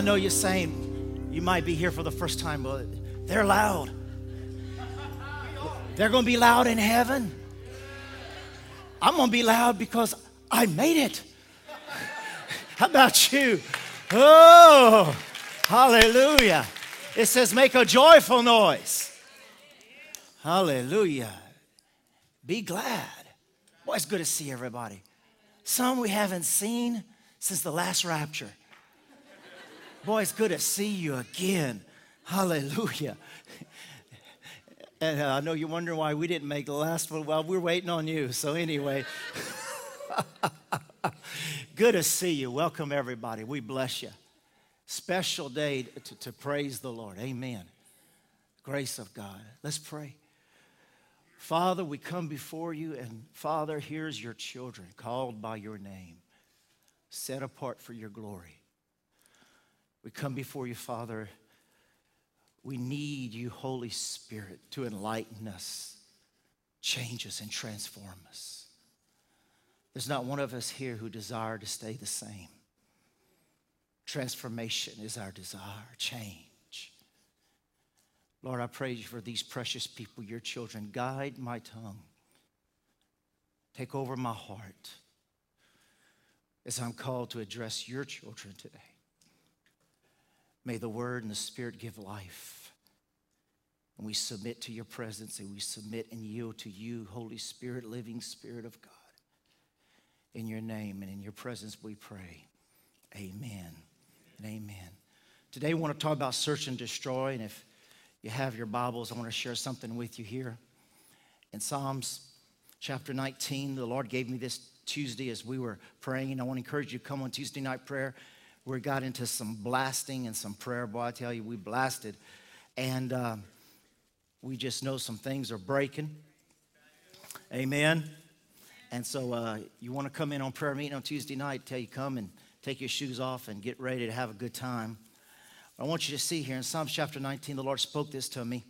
I know you're saying you might be here for the first time, but they're loud. They're going to be loud in heaven. I'm going to be loud because I made it. How about you? Oh, hallelujah. It says, make a joyful noise. Hallelujah. Be glad. Boy, it's good to see everybody. Some we haven't seen since the last rapture. Boy, it's good to see you again. Hallelujah. And uh, I know you're wondering why we didn't make the last one. Well, we're waiting on you. So, anyway, good to see you. Welcome, everybody. We bless you. Special day to, to praise the Lord. Amen. Grace of God. Let's pray. Father, we come before you, and Father, here's your children called by your name, set apart for your glory. We come before you, Father we need you, Holy Spirit, to enlighten us, change us, and transform us. There's not one of us here who desire to stay the same. Transformation is our desire, change. Lord, I praise you for these precious people, your children. Guide my tongue. Take over my heart as I'm called to address your children today. May the word and the spirit give life. And we submit to your presence and we submit and yield to you, Holy Spirit, living Spirit of God. In your name and in your presence we pray. Amen and amen. Today we want to talk about search and destroy. And if you have your Bibles, I want to share something with you here. In Psalms chapter 19, the Lord gave me this Tuesday as we were praying. And I want to encourage you to come on Tuesday night prayer we got into some blasting and some prayer. Boy, I tell you, we blasted. And uh, we just know some things are breaking. Amen. And so uh, you want to come in on prayer meeting on Tuesday night, tell you come and take your shoes off and get ready to have a good time. I want you to see here in Psalms chapter 19, the Lord spoke this to me.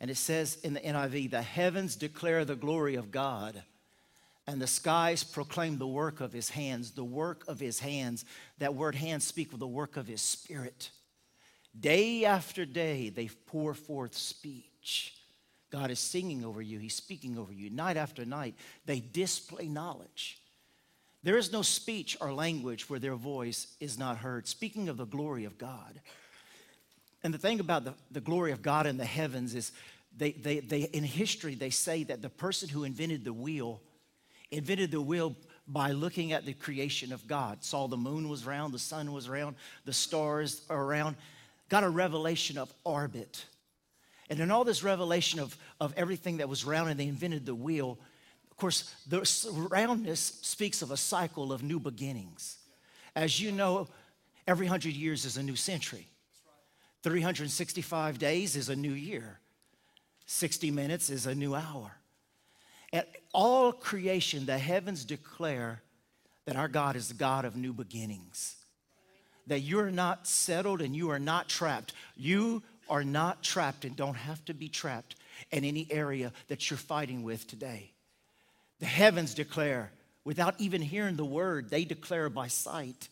And it says in the NIV, the heavens declare the glory of God and the skies proclaim the work of his hands, the work of his hands. That word hands speak of the work of his spirit. Day after day, they pour forth speech. God is singing over you, he's speaking over you. Night after night, they display knowledge. There is no speech or language where their voice is not heard. Speaking of the glory of God. And the thing about the, the glory of God in the heavens is they, they, they, in history, they say that the person who invented the wheel invented the wheel by looking at the creation of God. Saw the moon was round, the sun was round, the stars are around. Got a revelation of orbit. And in all this revelation of, of everything that was round, and they invented the wheel, of course, the roundness speaks of a cycle of new beginnings. As you know, every hundred years is a new century. 365 days is a new year. 60 minutes is a new hour. And all creation, the heavens declare that our God is the God of new beginnings. That you're not settled and you are not trapped. You are not trapped and don't have to be trapped in any area that you're fighting with today. The heavens declare, without even hearing the word, they declare by sight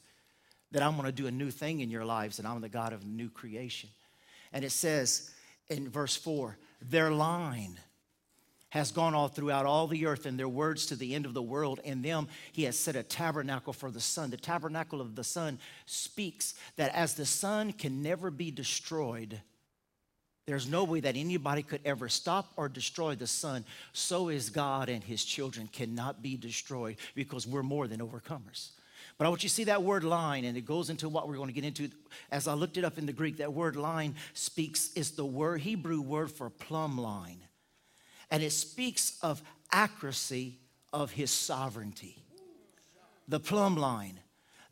that I'm to do a new thing in your lives and I'm the God of new creation. And it says in verse 4 their line has gone all throughout all the earth, and their words to the end of the world. In them, he has set a tabernacle for the sun. The tabernacle of the sun speaks that as the sun can never be destroyed, there's no way that anybody could ever stop or destroy the sun. So is God and his children cannot be destroyed because we're more than overcomers. But I want you to see that word line, and it goes into what we're going to get into. As I looked it up in the Greek, that word line speaks, is the word, Hebrew word for plumb line and it speaks of accuracy of his sovereignty. The plumb line,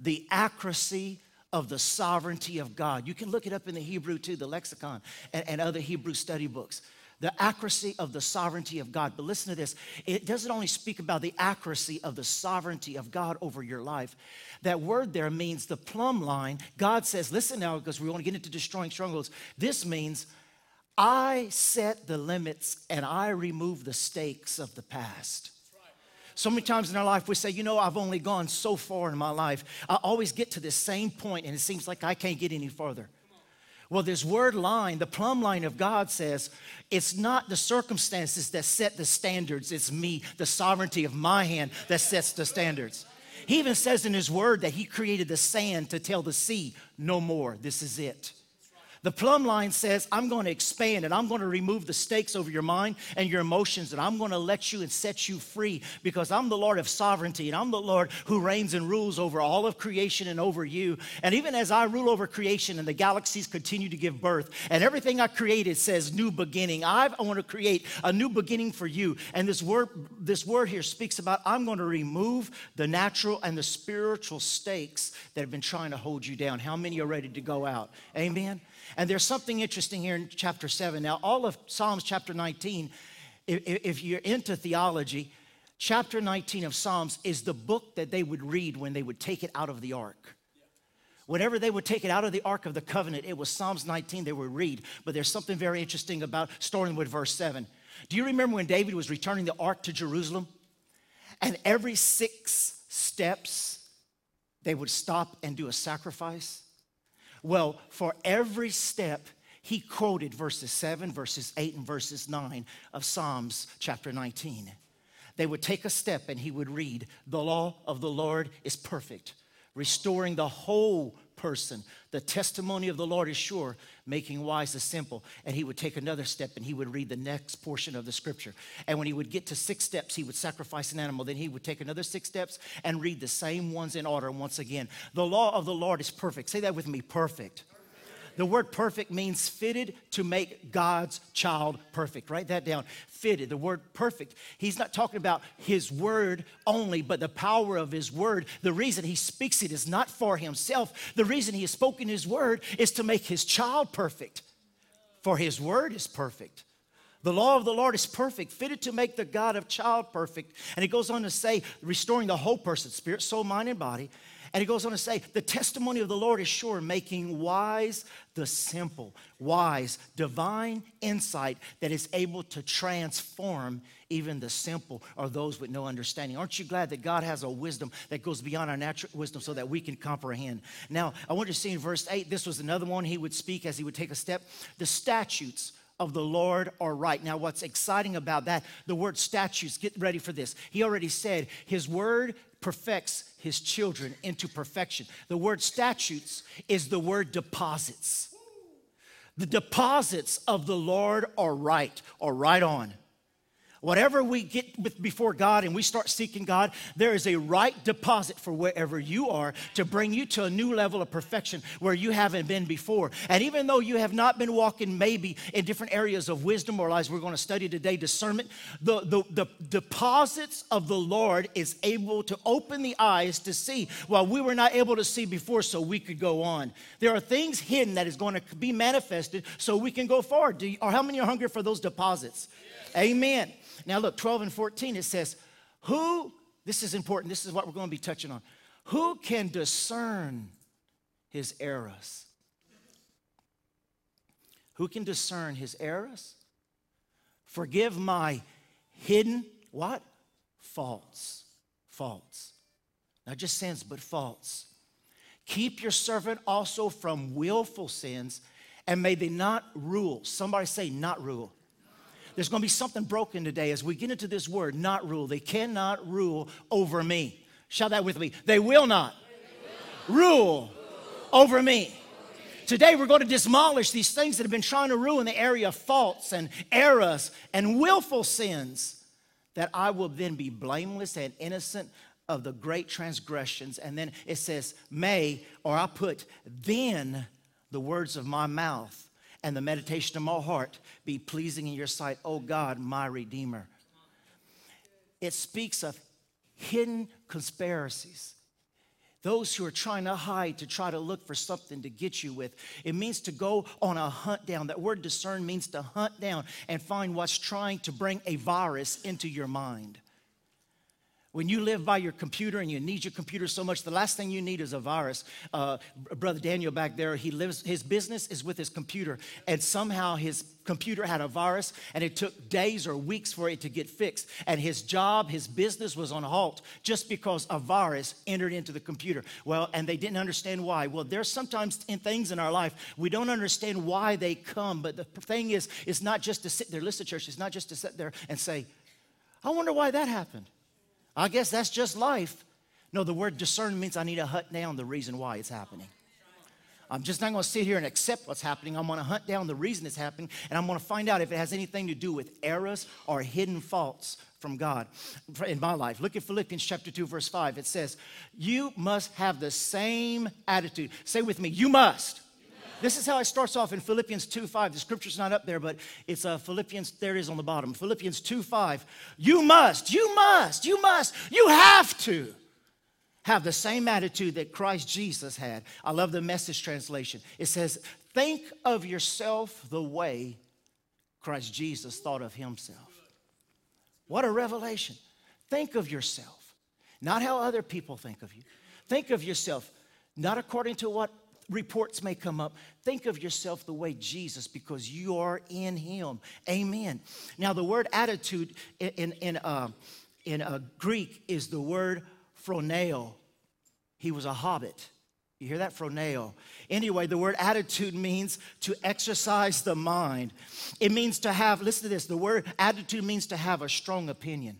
the accuracy of the sovereignty of God. You can look it up in the Hebrew too, the lexicon and, and other Hebrew study books. the accuracy of the sovereignty of God. But listen to this it doesn't only speak about the accuracy of the sovereignty of God over your life. That word there means the plumb line. God says, listen now, because we want to get into destroying strongholds. This means I set the limits and I remove the stakes of the past. So many times in our life, we say, you know, I've only gone so far in my life. I always get to this same point, and it seems like I can't get any further. Well, this word line, the plumb line of God says, it's not the circumstances that set the standards, it's me, the sovereignty of my hand that sets the standards. He even says in his word that he created the sand to tell the sea, no more, this is it. The plumb line says, I'm going to expand and I'm going to remove the stakes over your mind and your emotions, and I'm going to let you and set you free because I'm the Lord of sovereignty and I'm the Lord who reigns and rules over all of creation and over you. And even as I rule over creation and the galaxies continue to give birth, and everything I created says new beginning, I want to create a new beginning for you. And this word, this word here speaks about I'm going to remove the natural and the spiritual stakes that have been trying to hold you down. How many are ready to go out? Amen. And there's something interesting here in chapter 7. Now, all of Psalms chapter 19, if you're into theology, chapter 19 of Psalms is the book that they would read when they would take it out of the ark. Whenever they would take it out of the Ark of the Covenant, it was Psalms 19 they would read. But there's something very interesting about starting with verse 7. Do you remember when David was returning the Ark to Jerusalem? And every six steps, they would stop and do a sacrifice? Well, for every step, he quoted verses 7, verses 8, and verses 9 of Psalms chapter 19. They would take a step and he would read, The law of the Lord is perfect, restoring the whole person. The testimony of the Lord is sure, making wise the simple. And he would take another step and he would read the next portion of the scripture. And when he would get to six steps, he would sacrifice an animal. Then he would take another six steps and read the same ones in order once again. The law of the Lord is perfect. Say that with me perfect. The word perfect means fitted to make God's child perfect. Write that down. Fitted. The word perfect. He's not talking about his word only, but the power of his word. The reason he speaks it is not for himself. The reason he has spoken his word is to make his child perfect. For his word is perfect. The law of the Lord is perfect, fitted to make the God of child perfect. And he goes on to say, restoring the whole person, spirit, soul, mind, and body. And he goes on to say, the testimony of the Lord is sure, making wise the simple. Wise, divine insight that is able to transform even the simple or those with no understanding. Aren't you glad that God has a wisdom that goes beyond our natural wisdom so that we can comprehend? Now, I want you to see in verse 8, this was another one he would speak as he would take a step. The statutes of the Lord are right. Now, what's exciting about that, the word statutes, get ready for this. He already said his word perfects his children into perfection. The word statutes is the word deposits. The deposits of the Lord are right, are right on. Whatever we get with before God and we start seeking God, there is a right deposit for wherever you are to bring you to a new level of perfection where you haven't been before. And even though you have not been walking maybe in different areas of wisdom or lies, we're going to study today, discernment, the, the, the deposits of the Lord is able to open the eyes to see while we were not able to see before so we could go on. There are things hidden that is going to be manifested so we can go forward. You, or how many are hungry for those deposits? Amen. Now, look, 12 and 14, it says, Who, this is important, this is what we're going to be touching on. Who can discern his errors? Who can discern his errors? Forgive my hidden, what? Faults. Faults. Not just sins, but faults. Keep your servant also from willful sins, and may they not rule. Somebody say, not rule. There's going to be something broken today as we get into this word, not rule. They cannot rule over me. Shout that with me. They will not. Rule, rule over me. Today, we're going to demolish these things that have been trying to ruin the area of faults and errors and willful sins, that I will then be blameless and innocent of the great transgressions. And then it says, may, or I put, then the words of my mouth and the meditation of my heart be pleasing in your sight, O God, my Redeemer. It speaks of hidden conspiracies. Those who are trying to hide, to try to look for something to get you with. It means to go on a hunt down. That word discern means to hunt down and find what's trying to bring a virus into your mind. When you live by your computer and you need your computer so much, the last thing you need is a virus. Uh, Brother Daniel back there, he lives, his business is with his computer, and somehow his computer had a virus, and it took days or weeks for it to get fixed. And his job, his business was on halt just because a virus entered into the computer. Well, and they didn't understand why. Well, there's sometimes in things in our life we don't understand why they come, but the thing is, it's not just to sit there, listen, church, it's not just to sit there and say, I wonder why that happened. I guess that's just life. No, the word discern means I need to hunt down the reason why it's happening. I'm just not going to sit here and accept what's happening. I'm going to hunt down the reason it's happening, and I'm going to find out if it has anything to do with errors or hidden faults from God in my life. Look at Philippians chapter 2, verse 5. It says, You must have the same attitude. Say with me, you must. This is how it starts off in Philippians 2 5. The scripture's not up there, but it's uh, Philippians, there it is on the bottom. Philippians 2 5. You must, you must, you must, you have to have the same attitude that Christ Jesus had. I love the message translation. It says, Think of yourself the way Christ Jesus thought of himself. What a revelation. Think of yourself, not how other people think of you. Think of yourself, not according to what reports may come up. Think of yourself the way Jesus, because you are in Him. Amen. Now, the word attitude in, in, in, uh, in uh, Greek is the word phroneo. He was a hobbit. You hear that? Phroneo. Anyway, the word attitude means to exercise the mind. It means to have, listen to this, the word attitude means to have a strong opinion.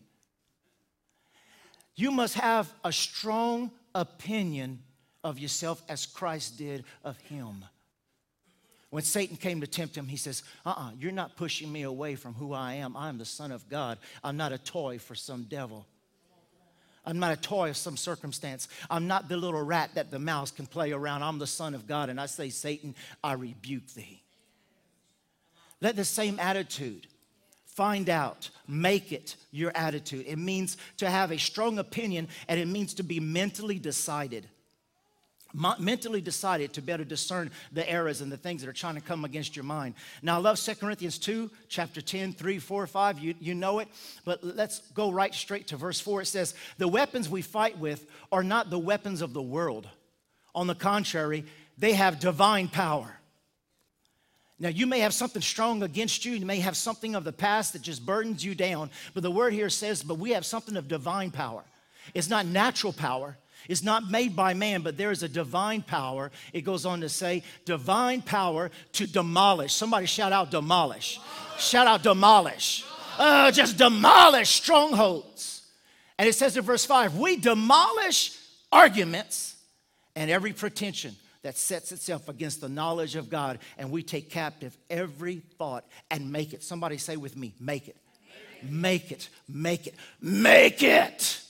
You must have a strong opinion of yourself as Christ did of him. When Satan came to tempt him, he says, Uh uh-uh, uh, you are not pushing me away from who I am. I'm the Son of God. I'm not a toy for some devil. I'm not a toy of some circumstance. I'm not the little rat that the mouse can play around. I'm the Son of God. And I say, Satan, I rebuke thee. Let the same attitude find out, make it your attitude. It means to have a strong opinion and it means to be mentally decided mentally decided to better discern the errors and the things that are trying to come against your mind. Now, I love 2 Corinthians 2, chapter 10, 3, 4, 5. You, you know it, but let's go right straight to verse 4. It says, The weapons we fight with are not the weapons of the world. On the contrary, they have divine power. Now, you may have something strong against you. You may have something of the past that just burdens you down. But the word here says, but we have something of divine power. It's not natural power, is not made by man, but there is a divine power. It goes on to say, divine power to demolish. Somebody shout out, demolish. Shout out, demolish. Uh, just demolish strongholds. And it says in verse 5 we demolish arguments and every pretension that sets itself against the knowledge of God, and we take captive every thought and make it. Somebody say with me, make it. Make it, make it, make it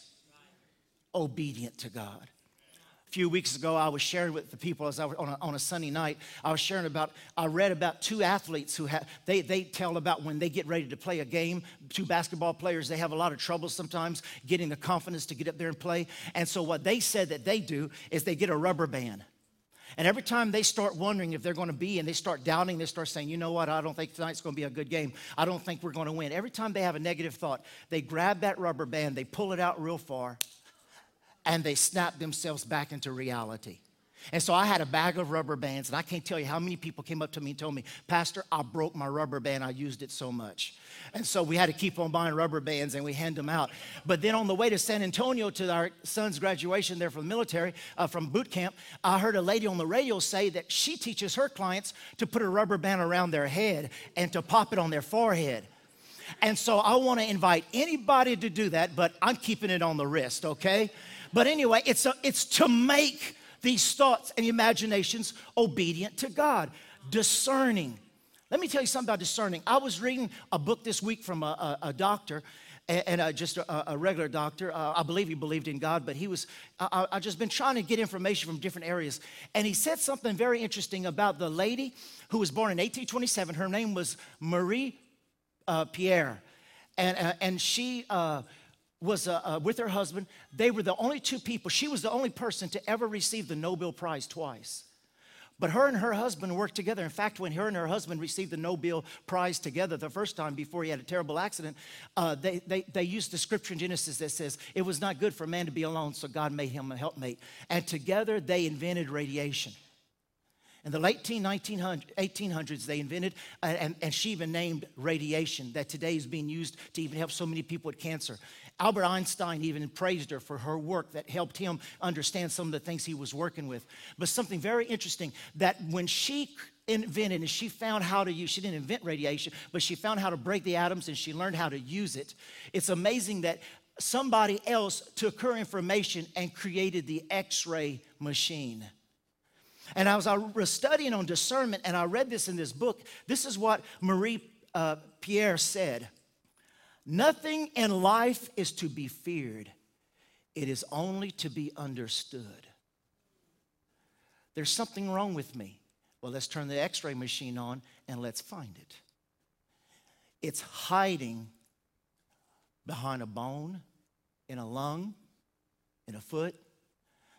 obedient to God. A few weeks ago, I was sharing with the people as I was on a, on a Sunday night. I was sharing about, I read about two athletes who have, they, they tell about when they get ready to play a game. Two basketball players, they have a lot of trouble sometimes getting the confidence to get up there and play. And so, what they said that they do is they get a rubber band. And every time they start wondering if they're going to be and they start doubting, they start saying, you know what, I don't think tonight's going to be a good game. I don't think we're going to win. Every time they have a negative thought, they grab that rubber band, they pull it out real far, and they snap themselves back into reality. And so I had a bag of rubber bands, and I can't tell you how many people came up to me and told me, Pastor, I broke my rubber band. I used it so much. And so we had to keep on buying rubber bands and we hand them out. But then on the way to San Antonio to our son's graduation there from the military, uh, from boot camp, I heard a lady on the radio say that she teaches her clients to put a rubber band around their head and to pop it on their forehead. And so I want to invite anybody to do that, but I'm keeping it on the wrist, okay? But anyway, it's, a, it's to make these thoughts and imaginations obedient to God, discerning. Let me tell you something about discerning. I was reading a book this week from a, a, a doctor, and, uh, just a, a, regular doctor. Uh, I believe he believed in God, but he was, I, I just been trying to get information from different areas. And he said something very interesting about the lady who was born in 1827. Her name was Marie uh, Pierre. And, uh, and she, uh, was uh, uh, with her husband. They were the only two people. She was the only person to ever receive the Nobel Prize twice. But her and her husband worked together. In fact, when her and her husband received the Nobel Prize together the first time before he had a terrible accident, uh, they, they, they used the scripture in Genesis that says, It was not good for man to be alone, so God made him a helpmate. And together they invented radiation. In the late 1800s, they invented, uh, and, and she even named radiation that today is being used to even help so many people with cancer. Albert Einstein even praised her for her work that helped him understand some of the things he was working with. But something very interesting that when she invented and she found how to use, she didn't invent radiation, but she found how to break the atoms and she learned how to use it. It's amazing that somebody else took her information and created the x ray machine. And I was studying on discernment, and I read this in this book, this is what Marie uh, Pierre said. Nothing in life is to be feared, it is only to be understood. There's something wrong with me. Well, let's turn the x ray machine on and let's find it. It's hiding behind a bone, in a lung, in a foot.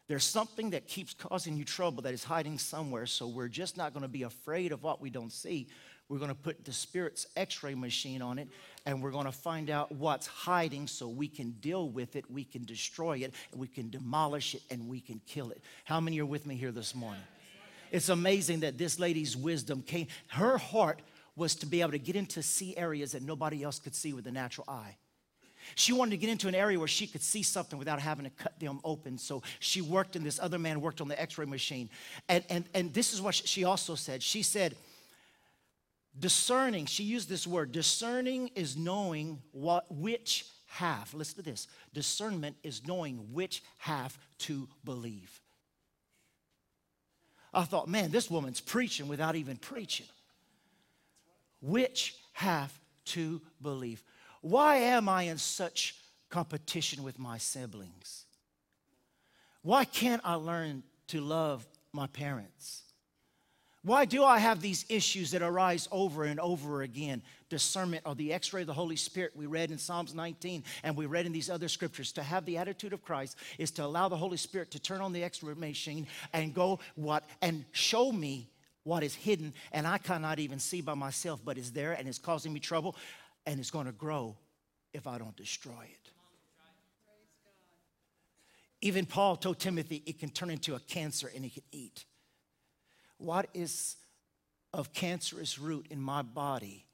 There's something that keeps causing you trouble that is hiding somewhere, so we're just not to be afraid of what we don't see. We're to put the Spirit's x ray machine on it and we're going to find out what's hiding so we can deal with it, we can destroy it, we can demolish it, and we can kill it. How many are with me here this morning? It's amazing that this lady's wisdom came, her heart was to be able to get into see areas that nobody else could see with the natural eye. She wanted to get into an area where she could see something without having to cut them open. So she worked, and this other man worked on the x ray machine. And, and, and this is what she also said. She said, Discerning, she used this word, discerning is knowing what which half. Listen to this. Discernment is knowing which half to believe. I thought, man, this woman's preaching without even preaching. Which half to believe? Why am I in such competition with my siblings? Why can't I learn to love my parents? Why do I have these issues that arise over and over again? Discernment or the x ray of the Holy Spirit we read in Psalms 19 and we read in these other scriptures. To have the attitude of Christ is to allow the Holy Spirit to turn on the x ray machine and go what and show me what is hidden and I cannot even see by myself, but is there and it's causing me trouble and it's going to grow if I don't destroy it. Even Paul told Timothy it can turn into a cancer and it can eat. What is of cancerous root in my body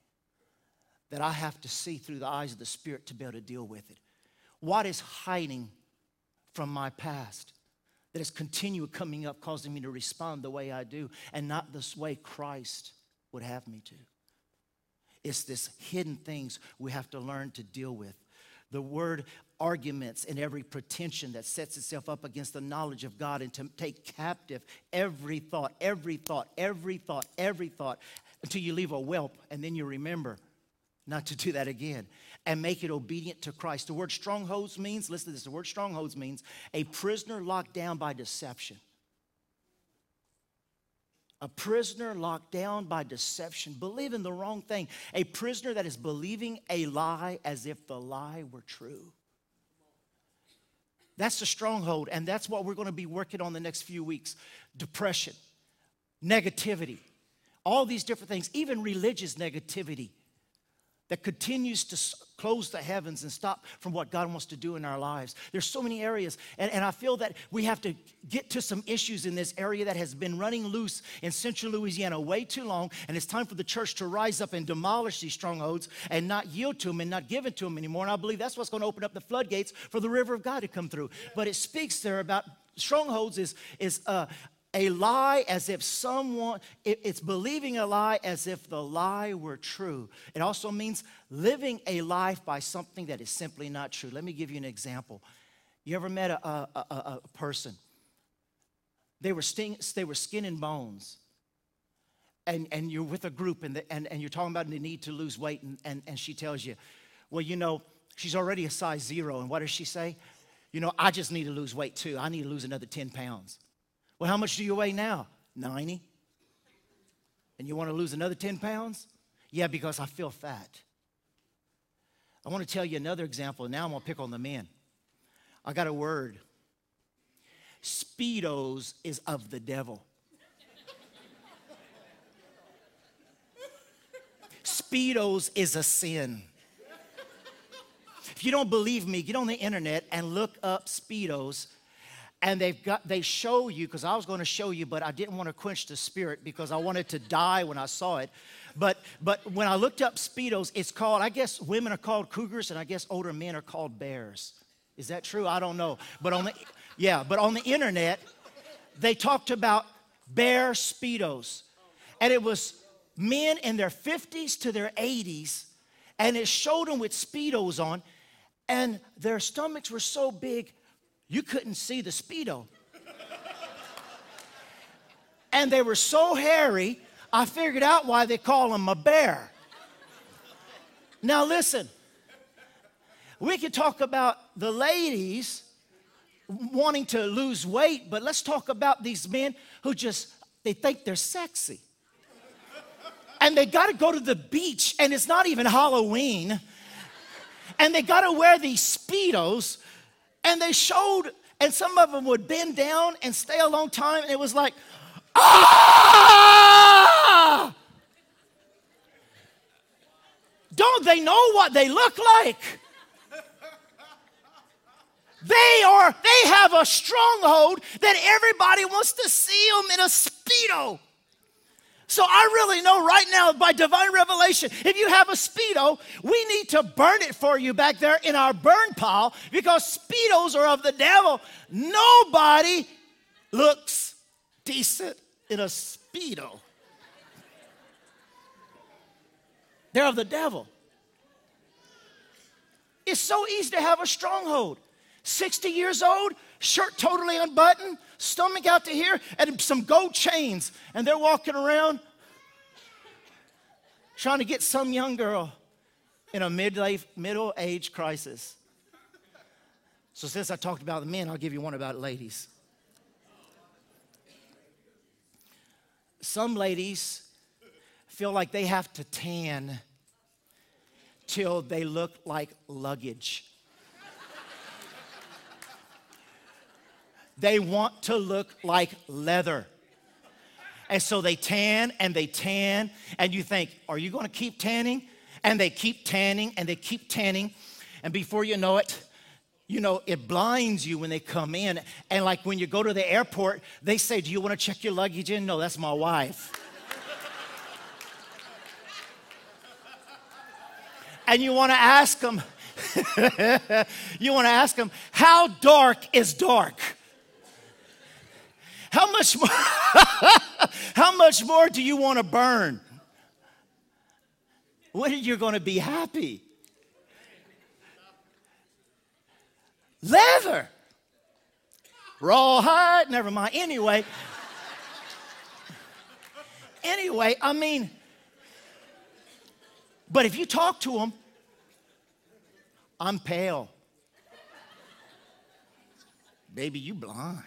that I have to see through the eyes of the Spirit to be able to deal with it? What is hiding from my past that is continually coming up, causing me to respond the way I do and not this way Christ would have me to? It's this hidden things we have to learn to deal with. The word arguments and every pretension that sets itself up against the knowledge of God and to take captive every thought, every thought, every thought, every thought until you leave a whelp and then you remember not to do that again and make it obedient to Christ. The word strongholds means, listen to this, the word strongholds means a prisoner locked down by deception a prisoner locked down by deception, believing the wrong thing, a prisoner that is believing a lie as if the lie were true. That's the stronghold, and that's what we're going to be working on the next few weeks. Depression, negativity, all these different things, even religious negativity that continues to close the heavens and stop from what God wants to do in our lives. There's so many areas, and, and I feel that we have to get to some issues in this area that has been running loose in central Louisiana way too long, and it's time for the church to rise up and demolish these strongholds and not yield to them and not give it to them anymore. And I believe that's what's going to open up the floodgates for the river of God to come through. But it speaks there about strongholds is, is uh, a lie as if someone, it's believing a lie as if the lie were true. It also means living a life by something that is simply not true. Let me give you an example. You ever met a, a, a, a person? They were, sting, they were skin and bones. And, and you're with a group and, the, and, and you're talking about the need to lose weight, and, and, and she tells you, well, you know, she's already a size zero. And what does she say? You know, I just need to lose weight too. I need to lose another 10 pounds. Well, how much do you weigh now? 90. And you want to lose another 10 pounds? Yeah, because I feel fat. I want to tell you another example. Now I'm going to pick on the men. I got a word. Speedos is of the devil. Speedos is a sin. If you don't believe me, get on the internet and look up Speedos. And they've got they show you, because I was going to show you, but I didn't want to quench the spirit because I wanted to die when I saw it. But but when I looked up Speedos, it's called, I guess women are called cougars, and I guess older men are called bears. Is that true? I don't know. But on the yeah, but on the internet, they talked about bear Speedos. And it was men in their 50s to their 80s, and it showed them with Speedos on, and their stomachs were so big, you couldn't see the Speedo. and they were so hairy, I figured out why they call them a bear. Now, listen, we could talk about the ladies wanting to lose weight, but let's talk about these men who just they think they're sexy and they got to go to the beach, and it's not even Halloween, and they got to wear these Speedos, and they showed, and some of them would bend down and stay a long time, and it was like, ah! Don't they know what they look like? They are, they have a stronghold that everybody wants to see them in a Speedo. So I really know right now by divine revelation, if you have a Speedo, we need to burn it for you back there in our burn pile because Speedos are of the devil. Nobody looks decent in a Speedo. They're of the devil. It's so easy to have a stronghold. 60 years old, shirt totally unbuttoned, stomach out to here, and some gold chains. And they're walking around trying to get some young girl in a mid-life, middle age crisis. So, since I talked about the men, I'll give you one about ladies. Some ladies feel like they have to tan till they look like luggage. They want to look like leather. And so they tan and they tan, and you think, are you gonna keep tanning? And they keep tanning and they keep tanning, and before you know it, you know, it blinds you when they come in. And like when you go to the airport, they say, Do you wanna check your luggage in? No, that's my wife. and you wanna ask them, you wanna ask them, How dark is dark? How much more, how much more do you want to burn? When are you going to be happy? Leather. Rawhide, never mind. Anyway, anyway, I mean, but if you talk to them, I'm pale. Baby, you blind.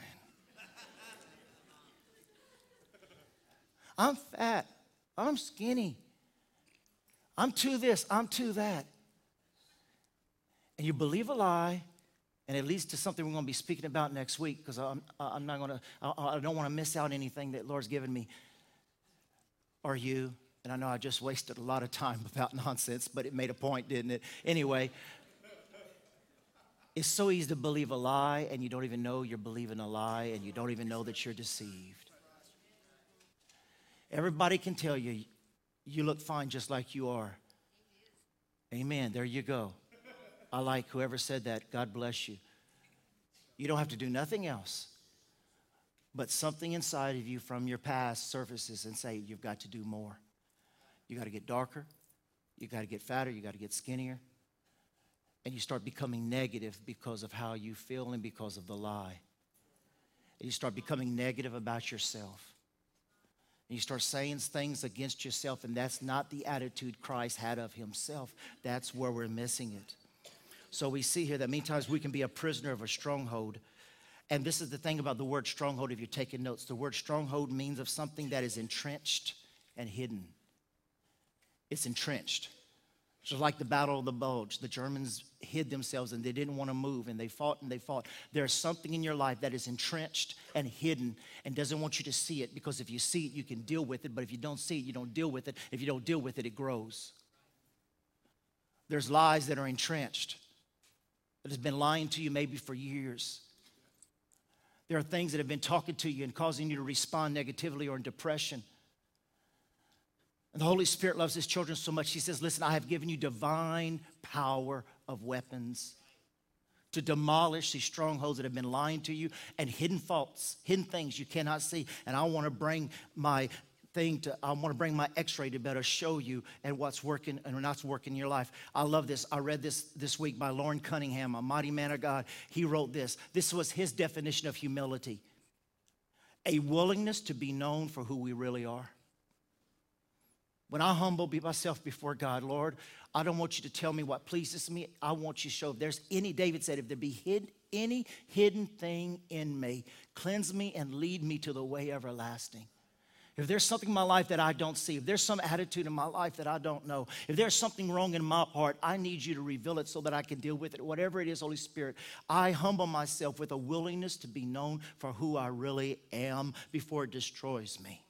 I'm fat. I'm skinny. I'm to this. I'm to that. And you believe a lie, and it leads to something we're going to be speaking about next week because I'm, I'm not going to, I don't want to miss out anything that Lord's given me or you. And I know I just wasted a lot of time about nonsense, but it made a point, didn't it? Anyway, it's so easy to believe a lie, and you don't even know you're believing a lie, and you don't even know that you're deceived. Everybody can tell you, you look fine just like you are. Amen. There you go. I like whoever said that. God bless you. You don't have to do nothing else. But something inside of you from your past surfaces and say, you've got to do more. You got to get darker. You got to get fatter. You got to get skinnier. And you start becoming negative because of how you feel and because of the lie. And you start becoming negative about yourself. And you start saying things against yourself, and that's not the attitude Christ had of himself. That's where we're missing it. So we see here that many times we can be a prisoner of a stronghold. And this is the thing about the word stronghold, if you're taking notes. The word stronghold means of something that is entrenched and hidden. It's entrenched. Just like the Battle of the Bulge, the Germans hid themselves and they didn't want to move and they fought and they fought. There's something in your life that is entrenched and hidden and doesn't want you to see it because if you see it, you can deal with it. But if you don't see it, you don't deal with it. If you don't deal with it, it grows. There's lies that are entrenched that has been lying to you maybe for years. There are things that have been talking to you and causing you to respond negatively or in depression. And the Holy Spirit loves his children so much. He says, Listen, I have given you divine power of weapons to demolish these strongholds that have been lying to you and hidden faults, hidden things you cannot see. And I want to bring my thing to I want to bring my x-ray to better show you and what's working and what's working in your life. I love this. I read this this week by Loren Cunningham, a mighty man of God. He wrote this. This was his definition of humility. A willingness to be known for who we really are. When I humble be myself before God, Lord, I don't want you to tell me what pleases me. I want you to show if there's any, David said, if there be hid, any hidden thing in me, cleanse me and lead me to the way everlasting. If there's something in my life that I don't see, if there's some attitude in my life that I don't know, if there's something wrong in my heart, I need you to reveal it so that I can deal with it. Whatever it is, Holy Spirit, I humble myself with a willingness to be known for who I really am before it destroys me.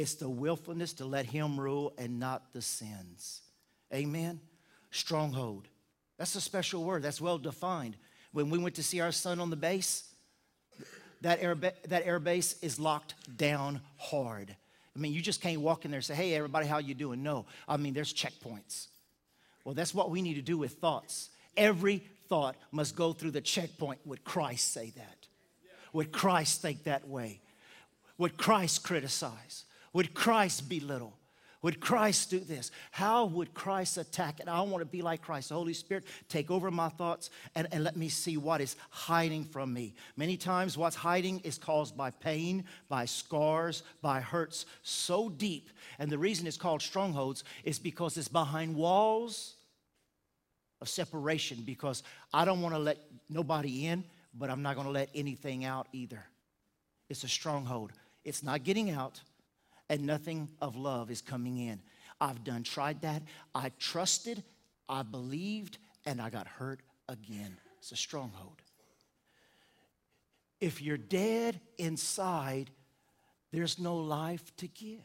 It's the willfulness to let Him rule and not the sins. Amen. Stronghold. That's a special word. That's well defined. When we went to see our son on the base, that air, that air base is locked down hard. I mean, you just can't walk in there and say, hey, everybody, how you doing? No. I mean, there's checkpoints. Well, that's what we need to do with thoughts. Every thought must go through the checkpoint. Would Christ say that? Would Christ think that way? Would Christ criticize? Would Christ be little? Would Christ do this? How would Christ attack it? I want to be like Christ. The Holy Spirit, take over my thoughts and, and let me see what is hiding from me. Many times, what's hiding is caused by pain, by scars, by hurts so deep. And the reason it's called strongholds is because it's behind walls of separation, because I don't want to let nobody in, but I'm not going to let anything out either. It's a stronghold. It's not getting out and nothing of love is coming in. I've done tried that. I trusted, I believed, and I got hurt again. It's a stronghold. If you're dead inside, there's no life to give.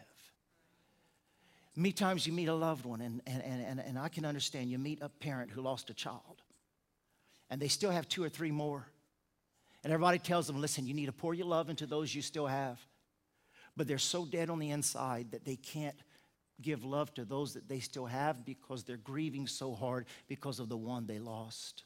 Many times you meet a loved one, and, and, and, and I can understand you meet a parent who lost a child, and they still have two or three more. And everybody tells them, listen, you need to pour your love into those you still have but they're so dead on the inside that they can't give love to those that they still have because they're grieving so hard because of the one they lost.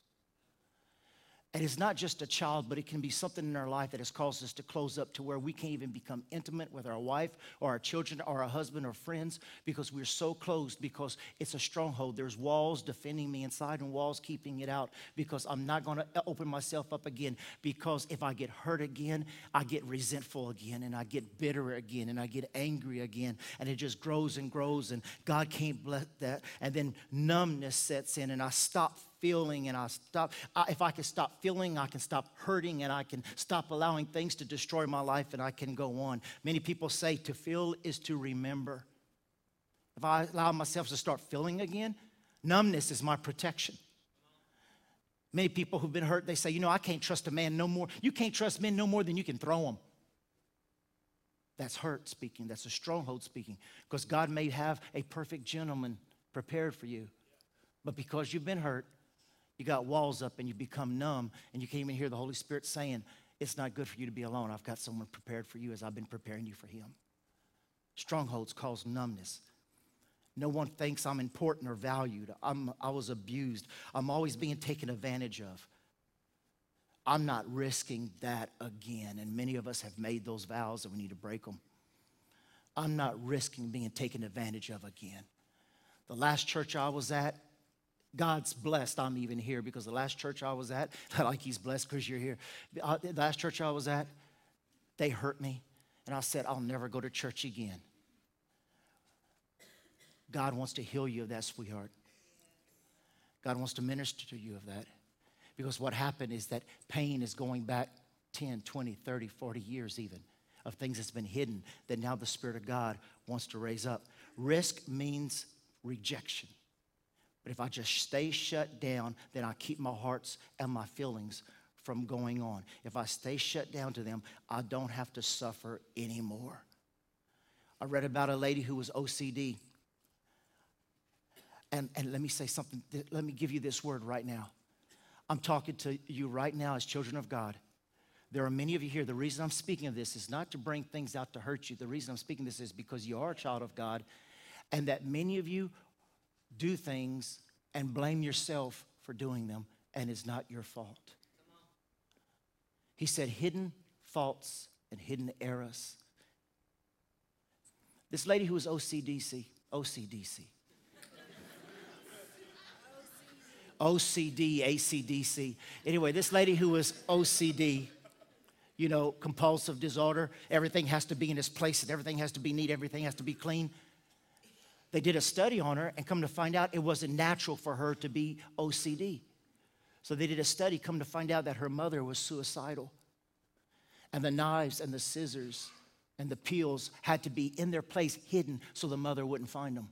And it's not just a child, but it can be something in our life that has caused us to close up to where we can't even become intimate with our wife or our children or our husband or friends because we're so closed because it's a stronghold. There's walls defending me inside and walls keeping it out because I'm not going to open myself up again because if I get hurt again, I get resentful again and I get bitter again and I get angry again and it just grows and grows and God can't bless that. And then numbness sets in and I stop feeling and I stop. I, if I can stop feeling, I can stop hurting and I can stop allowing things to destroy my life and I can go on. Many people say to feel is to remember. If I allow myself to start feeling again, numbness is my protection. Many people who've been hurt, they say, you know, I can't trust a man no more. You can't trust men no more than you can throw them. That's hurt speaking. That's a stronghold speaking. Because God may have a perfect gentleman prepared for you. But because you've been hurt, you got walls up and you become numb and you can't even hear the Holy Spirit saying, It's not good for you to be alone. I've got someone prepared for you as I've been preparing you for Him. Strongholds cause numbness. No one thinks I'm important or valued. I'm, I was abused. I'm always being taken advantage of. I'm not risking that again. And many of us have made those vows and we need to break them. I'm not risking being taken advantage of again. The last church I was at, God's blessed I'm even here because the last church I was at, like He's blessed because you're here. Uh, the last church I was at, they hurt me. And I said, I'll never go to church again. God wants to heal you of that, sweetheart. God wants to minister to you of that. Because what happened is that pain is going back 10, 20, 30, 40 years even of things that's been hidden that now the Spirit of God wants to raise up. Risk means rejection. But if I just stay shut down, then I keep my hearts and my feelings from going on. If I stay shut down to them, I don't have to suffer anymore. I read about a lady who was OCD. And, and let me say something, let me give you this word right now. I'm talking to you right now as children of God. There are many of you here. The reason I'm speaking of this is not to bring things out to hurt you. The reason I'm speaking this is because you are a child of God, and that many of you do things and blame yourself for doing them, and it's not your fault. He said, hidden faults and hidden errors. This lady who was OCDC, OCDC, OCD, ACDC. Anyway, this lady who was OCD, you know, compulsive disorder, everything has to be in its place and everything has to be neat, everything has to be clean. They did a study on her and come to find out it wasn't natural for her to be OCD. So they did a study, come to find out that her mother was suicidal. And the knives and the scissors and the peels had to be in their place, hidden, so the mother wouldn't find them.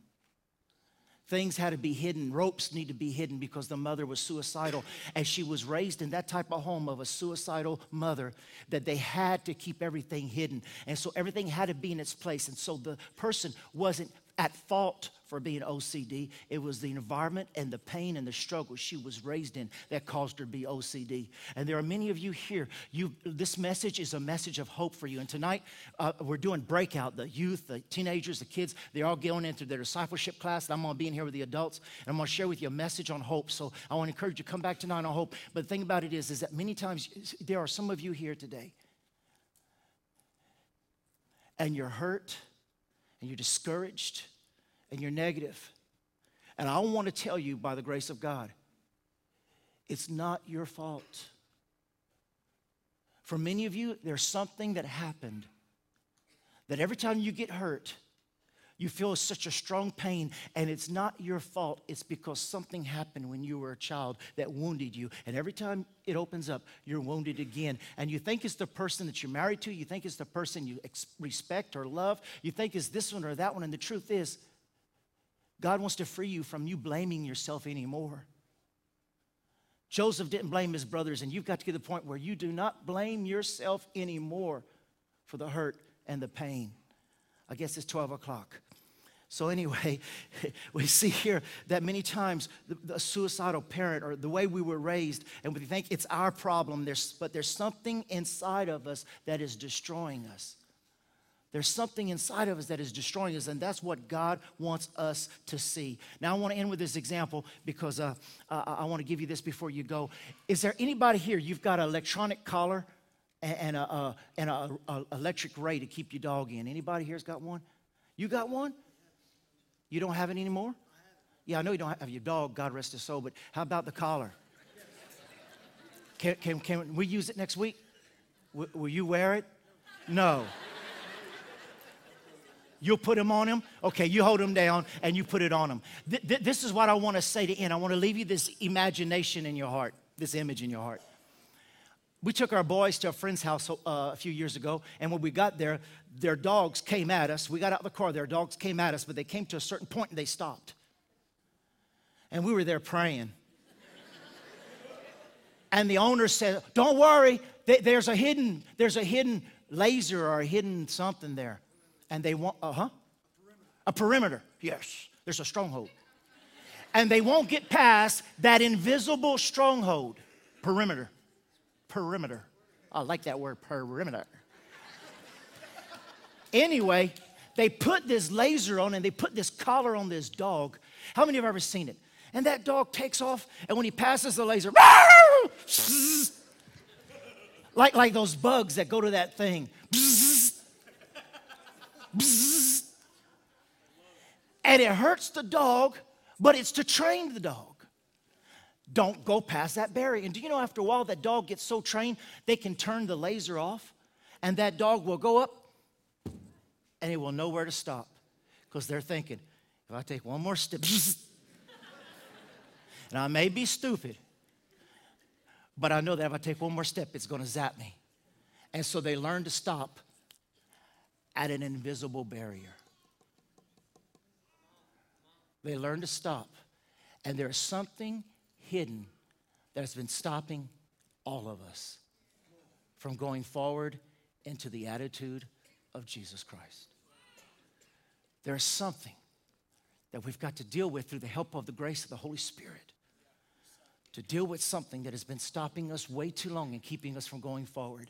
Things had to be hidden. Ropes need to be hidden because the mother was suicidal. And she was raised in that type of home of a suicidal mother that they had to keep everything hidden. And so everything had to be in its place. And so the person wasn't at fault for being OCD. It was the environment and the pain and the struggle she was raised in that caused her to be OCD. And there are many of you here. You, this message is a message of hope for you. And tonight uh, we're doing breakout. The youth, the teenagers, the kids, they're all going into their discipleship class. And I'm going to be in here with the adults, and I'm going to share with you a message on hope. So I want to encourage you to come back tonight on hope. But the thing about it is, is that many times there are some of you here today, and you're hurt, and you're discouraged and you're negative. And I want to tell you, by the grace of God, it's not your fault. For many of you, there's something that happened that every time you get hurt, you feel such a strong pain, and it's not your fault. It's because something happened when you were a child that wounded you. And every time it opens up, you're wounded again. And you think it's the person that you're married to, you think it's the person you ex- respect or love, you think it's this one or that one. And the truth is, God wants to free you from you blaming yourself anymore. Joseph didn't blame his brothers, and you've got to get to the point where you do not blame yourself anymore for the hurt and the pain. I guess it's 12 o'clock. So, anyway, we see here that many times the, the, suicidal parent or the way we were raised, and we think it's our problem, there's, but there's something inside of us that is destroying us. There's something inside of us that is destroying us, and that's what God wants us to see. Now, I want to end with this example because uh, I want to give you this before you go. Is there anybody here? You've got an electronic collar and an and a, a electric ray to keep your dog in. Anybody here's got one? You got one? You don't have it anymore? Yeah, I know you don't have your dog, God rest his soul, but how about the collar? Can, can, can we use it next week? W- will you wear it? No. You'll put them on him. Okay, you hold him down and you put it on him. Th- th- this is what I want to say to end. I want to leave you this imagination in your heart, this image in your heart. We took our boys to a friend's house uh, a few years ago, and when we got there, their dogs came at us. We got out of the car, their dogs came at us, but they came to a certain point and they stopped. And we were there praying. and the owner said, Don't worry, there's a hidden, there's a hidden laser or a hidden something there and they want, uh huh? A perimeter. Yes, there's a stronghold. And they won't get past that invisible stronghold. Perimeter. Perimeter. I like that word, perimeter. Anyway, they put this laser on and they put this collar on this dog. How many have ever seen it? And that dog takes off, and when he passes the laser, like, like those bugs that go to that thing. And it hurts the dog, but it's to train the dog. Don't go past that barrier. And do you know after a while that dog gets so trained they can turn the laser off and that dog will go up and it will know where to stop because they're thinking, if I take one more step, and I may be stupid, but I know that if I take one more step, it's going to zap me. And so they learn to stop at an invisible barrier. They learn to stop And there is something hidden that has been stopping all of us from going forward into the attitude of Jesus Christ. There is something that we've got to deal with through the help of the grace of the Holy Spirit to deal with something that has been stopping us way too long and keeping us from going forward.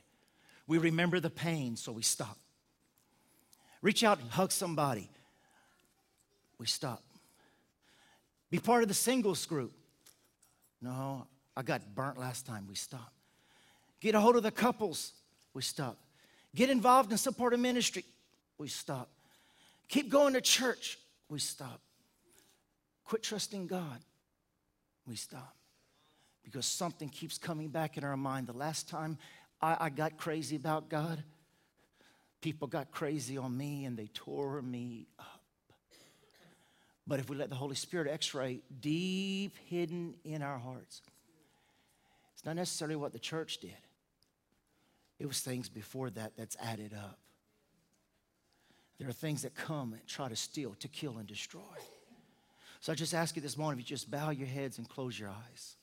We remember the pain, so we stop. Reach out and hug somebody. We stop. Be part of the singles group. No, I got burnt last time. We stop. Get a hold of the couples. We stop. Get involved in support of ministry. We stop. Keep going to church. We stop. Quit trusting God. We stop. Because something keeps coming back in our mind. The last time I, I got crazy about God, people got crazy on me and they tore me up. But if we let the Holy Spirit x ray deep hidden in our hearts, it's not necessarily what the church did, it was things before that that's added up. There are things that come and try to steal, to kill, and destroy. So I just ask you this morning if you just bow your heads and close your eyes.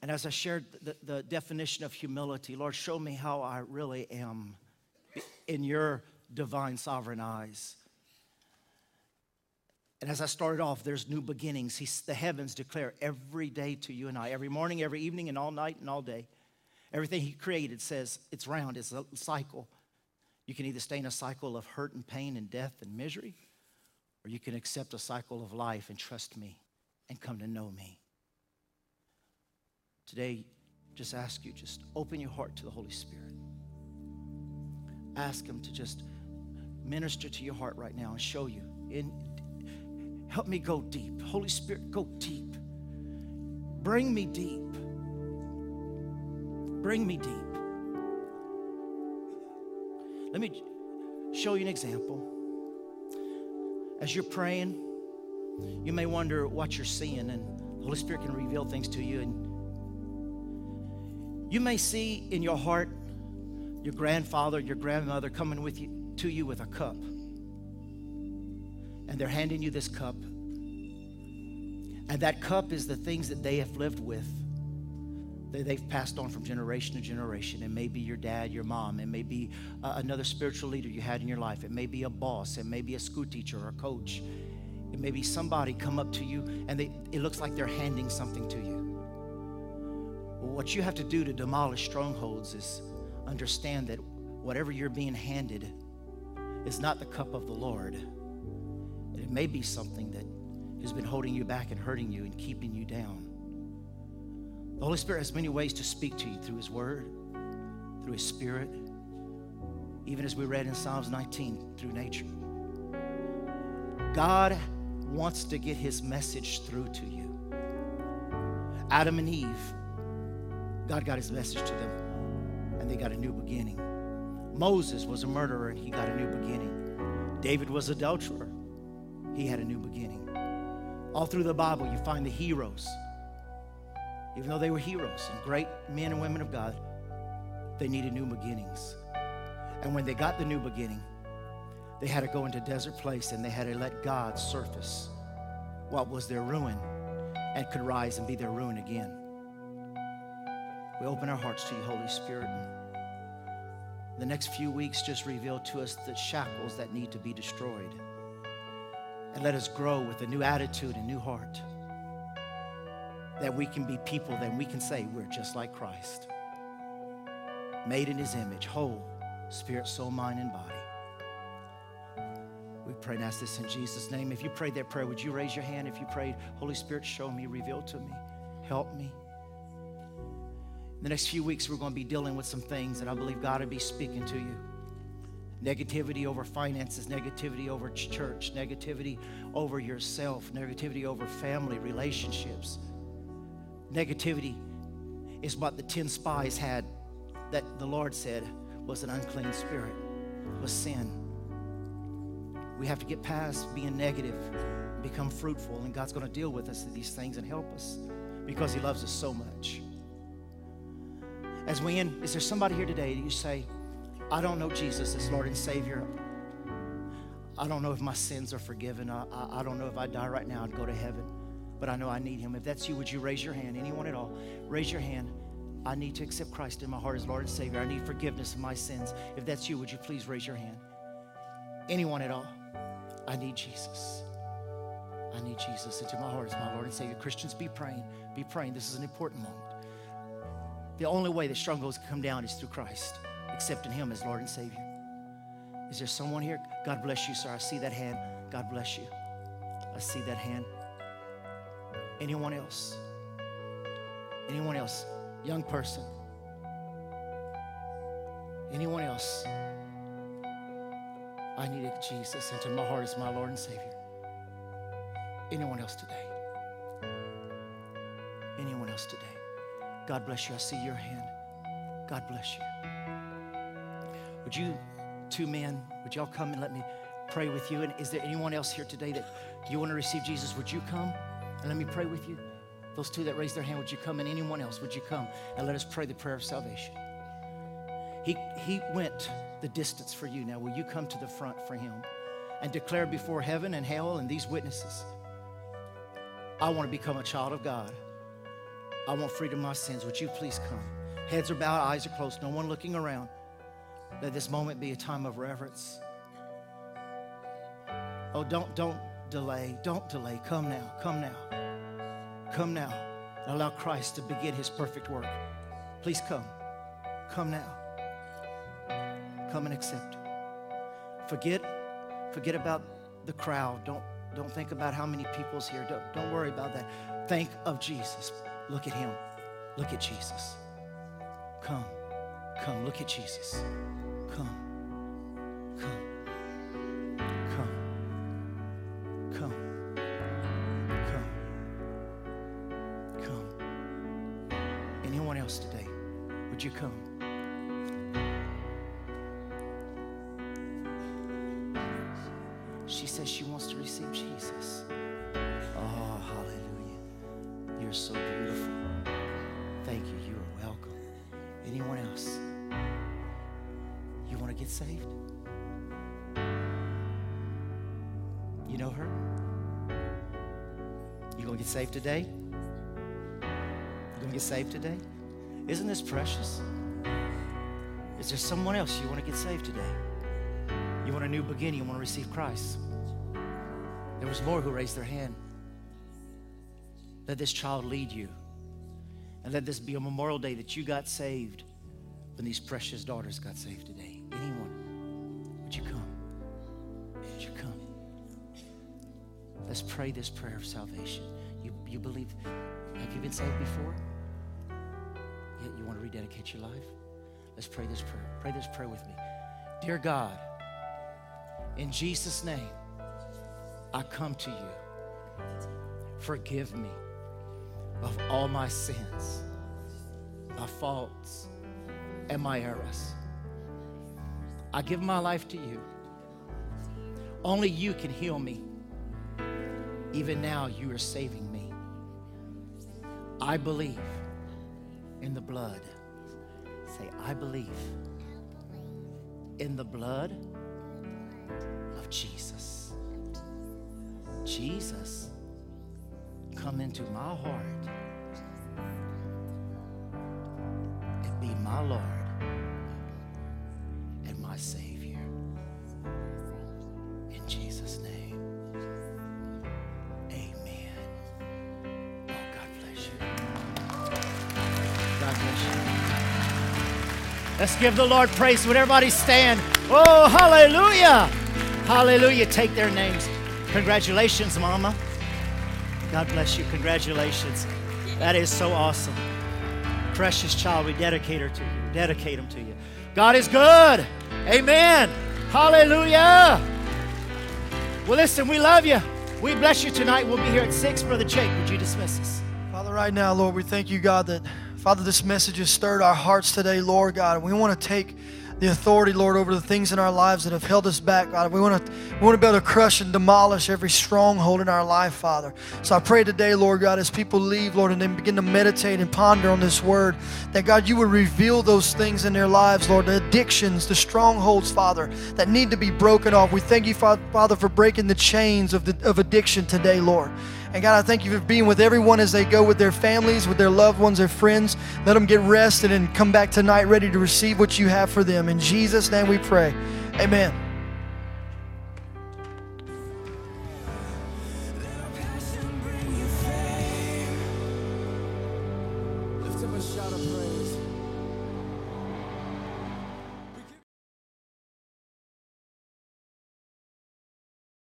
And as I shared the, the definition of humility, Lord, show me how I really am in your divine sovereign eyes. And as I started off, there's new beginnings. He's, the heavens declare every day to you and I, every morning, every evening, and all night and all day. Everything He created says it's round, it's a cycle. You can either stay in a cycle of hurt and pain and death and misery, or you can accept a cycle of life and trust me and come to know me. Today, just ask you, just open your heart to the Holy Spirit. Ask Him to just minister to your heart right now and show you. In, help me go deep. Holy Spirit, go deep. Bring me deep. Bring me deep. Let me show you an example. As you're praying, you may wonder what you're seeing, and the Holy Spirit can reveal things to you. And you may see in your heart your grandfather, your grandmother coming with you to you with a cup. And they're handing you this cup. And that cup is the things that they have lived with. That they've passed on from generation to generation. It may be your dad, your mom. It may be uh, another spiritual leader you had in your life. It may be a boss. It may be a school teacher or a coach. It may be somebody come up to you and they, it looks like they're handing something to you. What you have to do to demolish strongholds is understand that whatever you're being handed is not the cup of the Lord. It may be something that has been holding you back and hurting you and keeping you down. The Holy Spirit has many ways to speak to you through His Word, through His Spirit, even as we read in Psalms 19, through nature. God wants to get His message through to you. Adam and Eve God got his message to them, and they got a new beginning. Moses was a murderer, and he got a new beginning. David was adulterer. He had a new beginning. All through the Bible, you find the heroes. Even though they were heroes and great men and women of God, they needed new beginnings. And when they got the new beginning, they had to go into desert place and they had to let God surface what was their ruin and could rise and be their ruin again. We open our hearts to you, Holy Spirit. The next few weeks just reveal to us the shackles that need to be destroyed. And let us grow with a new attitude and new heart. That we can be people that we can say we're just like Christ. Made in his image, whole, spirit, soul, mind, and body. We pray and ask this in Jesus' name. If you prayed that prayer, would you raise your hand? If you prayed, Holy Spirit, show me, reveal to me, help me. In the next few weeks, we're going to be dealing with some things that I believe God will be speaking to you. Negativity over finances, negativity over church, negativity over yourself, negativity over family, relationships. Negativity is what the 10 spies had that the Lord said was an unclean spirit, was sin. We have to get past being negative, become fruitful, and God's going to deal with us these things and help us because He loves us so much. As we end, is there somebody here today that you say, I don't know Jesus as Lord and Savior? I don't know if my sins are forgiven. I, I, I don't know if I die right now, I'd go to heaven. But I know I need him. If that's you, would you raise your hand? Anyone at all? Raise your hand. I need to accept Christ in my heart as Lord and Savior. I need forgiveness of my sins. If that's you, would you please raise your hand? Anyone at all? I need Jesus. I need Jesus into my heart as my Lord and Savior. Christians, be praying. Be praying. This is an important moment. The only way that strongholds come down is through Christ, accepting Him as Lord and Savior. Is there someone here? God bless you, sir. I see that hand. God bless you. I see that hand. Anyone else? Anyone else? Young person? Anyone else? I needed Jesus into my heart as my Lord and Savior. Anyone else today? Anyone else today? God bless you. I see your hand. God bless you. Would you, two men, would y'all come and let me pray with you? And is there anyone else here today that you want to receive Jesus? Would you come and let me pray with you? Those two that raised their hand, would you come? And anyone else, would you come and let us pray the prayer of salvation? He, he went the distance for you. Now, will you come to the front for him and declare before heaven and hell and these witnesses? I want to become a child of God. I want freedom of my sins. Would you please come? Heads are bowed, eyes are closed, no one looking around. Let this moment be a time of reverence. Oh, don't, don't delay. Don't delay. Come now. Come now. Come now. Allow Christ to begin his perfect work. Please come. Come now. Come and accept. Forget, forget about the crowd. Don't, don't think about how many people's here. Don't, don't worry about that. Think of Jesus. Look at him. Look at Jesus. Come. Come. Look at Jesus. Come. Come. Come. Come. Come. Come. Anyone else today? Would you come? She says she wants to receive Jesus. Oh, hallelujah. You're so get saved? You know her? You to get saved today? You to get saved today? Isn't this precious? Is there someone else you want to get saved today? You want a new beginning, you want to receive Christ. There was more who raised their hand. Let this child lead you. And let this be a memorial day that you got saved when these precious daughters got saved today. Let's pray this prayer of salvation. You, you believe, have you been saved before? Yet you want to rededicate your life? Let's pray this prayer. Pray this prayer with me. Dear God, in Jesus' name, I come to you. Forgive me of all my sins, my faults, and my errors. I give my life to you. Only you can heal me. Even now, you are saving me. I believe in the blood. Say, I believe in the blood of Jesus. Jesus, come into my heart and be my Lord Let's give the Lord praise. Would everybody stand? Oh, hallelujah. Hallelujah. Take their names. Congratulations, Mama. God bless you. Congratulations. That is so awesome. Precious child, we dedicate her to you. Dedicate them to you. God is good. Amen. Hallelujah. Well, listen, we love you. We bless you tonight. We'll be here at 6. Brother Jake, would you dismiss us? Father, right now, Lord, we thank you, God, that, Father, this message has stirred our hearts today, Lord God. We want to take the authority, Lord, over the things in our lives that have held us back, God. We want to we want to be able to crush and demolish every stronghold in our life, Father. So I pray today, Lord God, as people leave, Lord, and they begin to meditate and ponder on this word, that God, you would reveal those things in their lives, Lord, the addictions, the strongholds, Father, that need to be broken off. We thank you, Father, for breaking the chains of, the, of addiction today, Lord. And God, I thank you for being with everyone as they go with their families, with their loved ones, their friends. Let them get rested and come back tonight ready to receive what you have for them. In Jesus' name we pray. Amen.